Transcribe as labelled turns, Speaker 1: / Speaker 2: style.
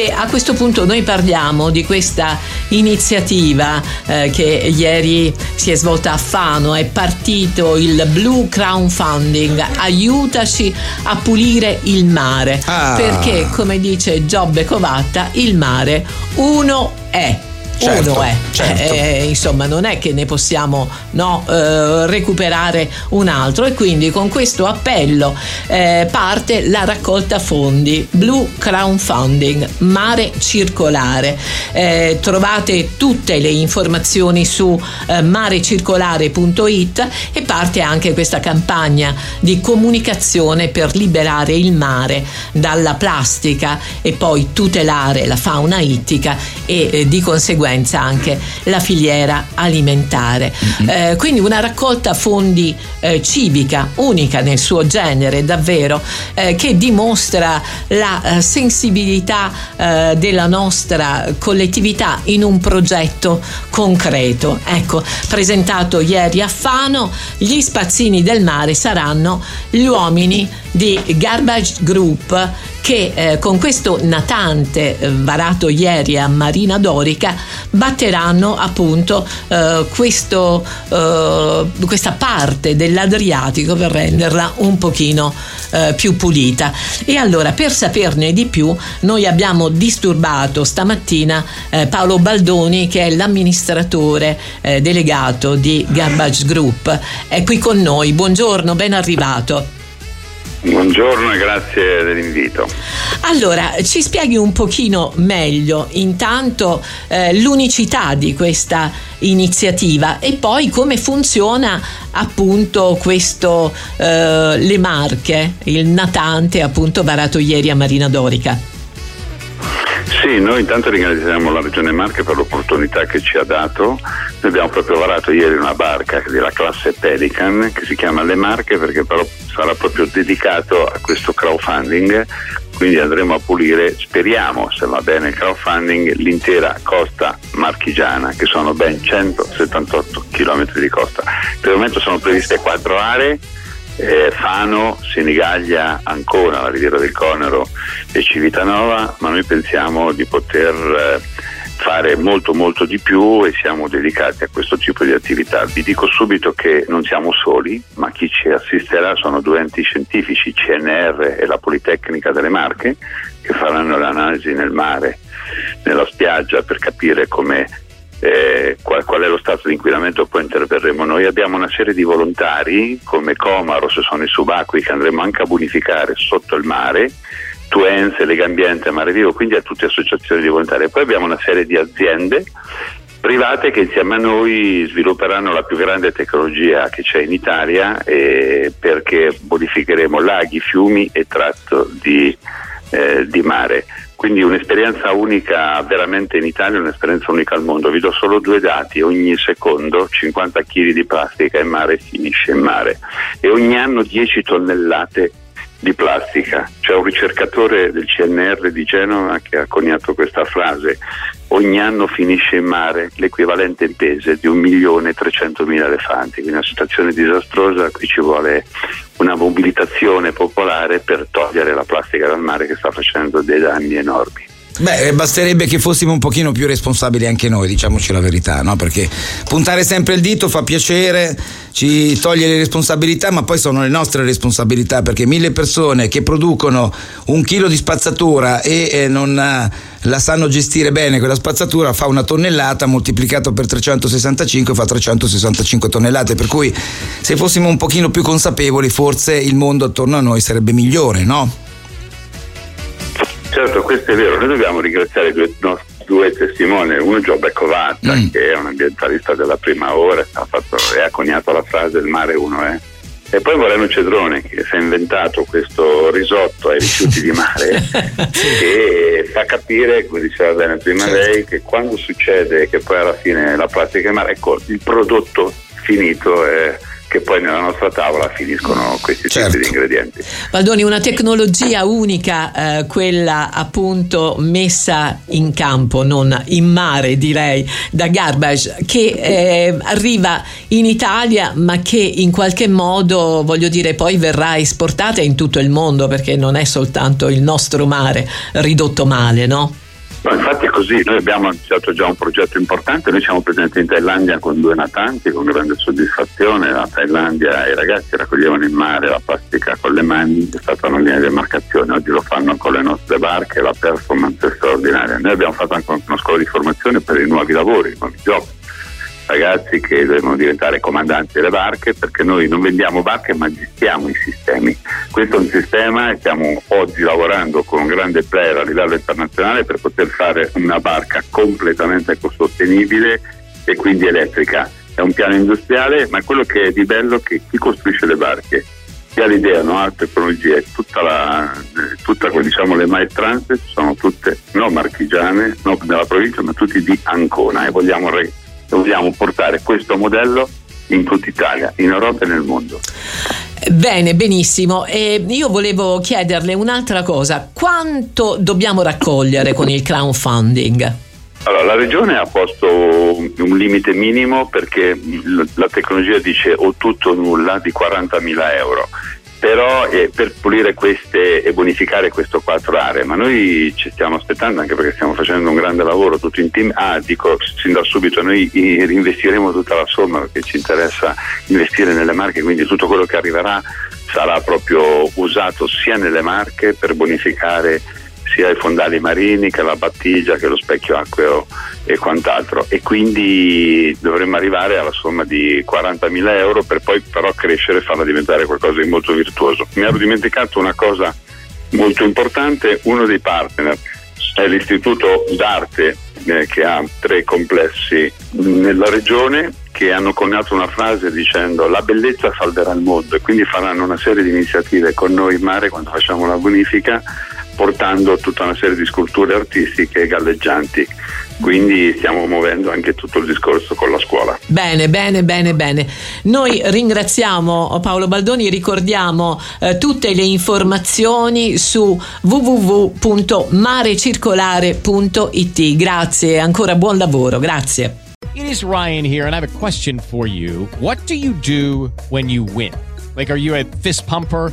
Speaker 1: E a questo punto noi parliamo di questa iniziativa eh, che ieri si è svolta a Fano, è partito il Blue Crown Funding, aiutaci a pulire il mare,
Speaker 2: Ah.
Speaker 1: perché come dice Giobbe Covatta, il mare uno è.
Speaker 2: Certo,
Speaker 1: uno è,
Speaker 2: certo.
Speaker 1: Eh, insomma non è che ne possiamo no, eh, recuperare un altro. E quindi con questo appello eh, parte la raccolta fondi. Blue Crown Funding Mare Circolare. Eh, trovate tutte le informazioni su eh, marecircolare.it e parte anche questa campagna di comunicazione per liberare il mare dalla plastica e poi tutelare la fauna ittica e eh, di conseguenza anche la filiera alimentare. Eh, quindi una raccolta fondi eh, civica unica nel suo genere, davvero, eh, che dimostra la eh, sensibilità eh, della nostra collettività in un progetto concreto. Ecco, presentato ieri a Fano, gli spazzini del mare saranno gli uomini di Garbage Group che eh, con questo natante eh, varato ieri a Marina Dorica batteranno appunto eh, questo, eh, questa parte dell'Adriatico per renderla un pochino più pulita. E allora per saperne di più noi abbiamo disturbato stamattina Paolo Baldoni che è l'amministratore delegato di Garbage Group. È qui con noi. Buongiorno, ben arrivato.
Speaker 3: Buongiorno e grazie dell'invito.
Speaker 1: Allora, ci spieghi un pochino meglio intanto eh, l'unicità di questa iniziativa e poi come funziona appunto questo eh, Le Marche, il natante appunto varato ieri a Marina Dorica.
Speaker 3: Sì, noi intanto ringraziamo la Regione Marche per l'opportunità che ci ha dato. Noi abbiamo proprio varato ieri una barca della classe Pelican che si chiama Le Marche perché però sarà proprio dedicato a questo crowdfunding. Quindi andremo a pulire, speriamo, se va bene il crowdfunding, l'intera costa marchigiana, che sono ben 178 km di costa. Per il momento sono previste quattro aree, eh, Fano, Senigallia, Ancona, la Riviera del Conero e Civitanova, ma noi pensiamo di poter eh, fare molto molto di più e siamo dedicati a questo tipo di attività. Vi dico subito che non siamo soli, ma chi ci assisterà sono due enti scientifici, CNR e la Politecnica delle Marche, che faranno l'analisi nel mare, nella spiaggia per capire come eh, qual, qual è lo stato di inquinamento poi interverremo noi abbiamo una serie di volontari come Comaros sono i subacquei che andremo anche a bonificare sotto il mare Tuense, Lega Ambiente, Mare Vivo quindi a tutte associazioni di volontari poi abbiamo una serie di aziende private che insieme a noi svilupperanno la più grande tecnologia che c'è in Italia eh, perché bonificheremo laghi, fiumi e tratto di, eh, di mare quindi un'esperienza unica veramente in Italia, un'esperienza unica al mondo. Vi do solo due dati, ogni secondo 50 kg di plastica in mare finisce in mare e ogni anno 10 tonnellate di plastica. C'è un ricercatore del CNR di Genova che ha coniato questa frase, ogni anno finisce in mare l'equivalente in pese di 1.300.000 elefanti, quindi una situazione disastrosa, qui ci vuole una mobilitazione popolare per togliere la plastica dal mare che sta facendo dei danni enormi.
Speaker 2: Beh, basterebbe che fossimo un pochino più responsabili anche noi, diciamoci la verità, no? Perché puntare sempre il dito fa piacere, ci toglie le responsabilità, ma poi sono le nostre responsabilità, perché mille persone che producono un chilo di spazzatura e eh, non eh, la sanno gestire bene quella spazzatura fa una tonnellata moltiplicato per 365 fa 365 tonnellate, per cui se fossimo un pochino più consapevoli forse il mondo attorno a noi sarebbe migliore, no?
Speaker 3: Questo è vero, noi dobbiamo ringraziare due, no, due testimoni, uno Giobbe Covatta che è un ambientalista della prima ora, ha, fatto, e ha coniato la frase il mare uno è, E poi Moreno Cedrone che si è inventato questo risotto ai rifiuti di mare che fa capire, come diceva bene prima
Speaker 2: Certo.
Speaker 3: lei, che quando succede che poi alla fine la plastica in mare, ecco, il prodotto finito è che poi nella nostra tavola finiscono questi
Speaker 2: Certo.
Speaker 3: tipi di ingredienti.
Speaker 1: Valdoni, una tecnologia unica, eh, quella appunto messa in campo, non in mare direi, da Garbage, che eh, arriva in Italia ma che in qualche modo, voglio dire, poi verrà esportata in tutto il mondo perché non è soltanto il nostro mare ridotto male, no?
Speaker 3: Così, noi abbiamo iniziato già un progetto importante, noi siamo presenti in Thailandia con due natanti con grande soddisfazione, la Thailandia i ragazzi raccoglievano in mare la plastica con le mani, è stata una linea di demarcazione, oggi lo fanno con le nostre barche, la performance è straordinaria. Noi abbiamo fatto anche una scuola di formazione per i nuovi lavori, i nuovi job, ragazzi che devono diventare comandanti delle barche perché noi non vendiamo barche ma gestiamo i sistemi. Questo è un sistema e stiamo oggi lavorando con un grande player a livello internazionale per poter fare una barca completamente ecosostenibile e quindi elettrica. È un piano industriale ma quello che è di bello è che chi costruisce le barche chi ha l'idea, no? ha tecnologie, tutta la, tutta, diciamo, le maestranze sono tutte non marchigiane, non della provincia, ma tutti di Ancona e vogliamo, re- vogliamo portare questo modello in tutta Italia, in Europa e nel mondo.
Speaker 1: Bene, benissimo. E io volevo chiederle un'altra cosa. Quanto dobbiamo raccogliere con il crowdfunding?
Speaker 3: Allora, la regione ha posto un limite minimo perché la tecnologia dice o tutto o nulla di 40.000 euro. Però eh, per pulire queste e bonificare queste quattro aree, ma noi ci stiamo aspettando anche perché stiamo facendo un grande lavoro tutto in team. Ah, dico sin da subito, noi eh, investiremo tutta la somma perché ci interessa investire nelle marche, quindi tutto quello che arriverà sarà proprio usato sia nelle marche per bonificare sia i fondali marini che la battigia che lo specchio acqueo e quant'altro. E quindi dovremmo arrivare alla somma di 40.000 euro per poi però crescere e farla diventare qualcosa di molto virtuoso. Mi ero dimenticato una cosa molto importante, uno dei partner è l'istituto d'arte eh, che ha tre complessi nella regione che hanno coniato una frase dicendo la bellezza salverà il mondo e quindi faranno una serie di iniziative con noi in mare quando facciamo la bonifica portando tutta una serie di sculture artistiche galleggianti. Quindi stiamo muovendo anche tutto il discorso con la scuola.
Speaker 1: Bene, bene, bene, bene. Noi ringraziamo Paolo Baldoni, ricordiamo eh, tutte le informazioni su www.marecircolare.it. Grazie, e ancora buon lavoro, grazie.
Speaker 4: It is Ryan here, and I have a question for you. What do you do when you win? Like, are you a fist pumper?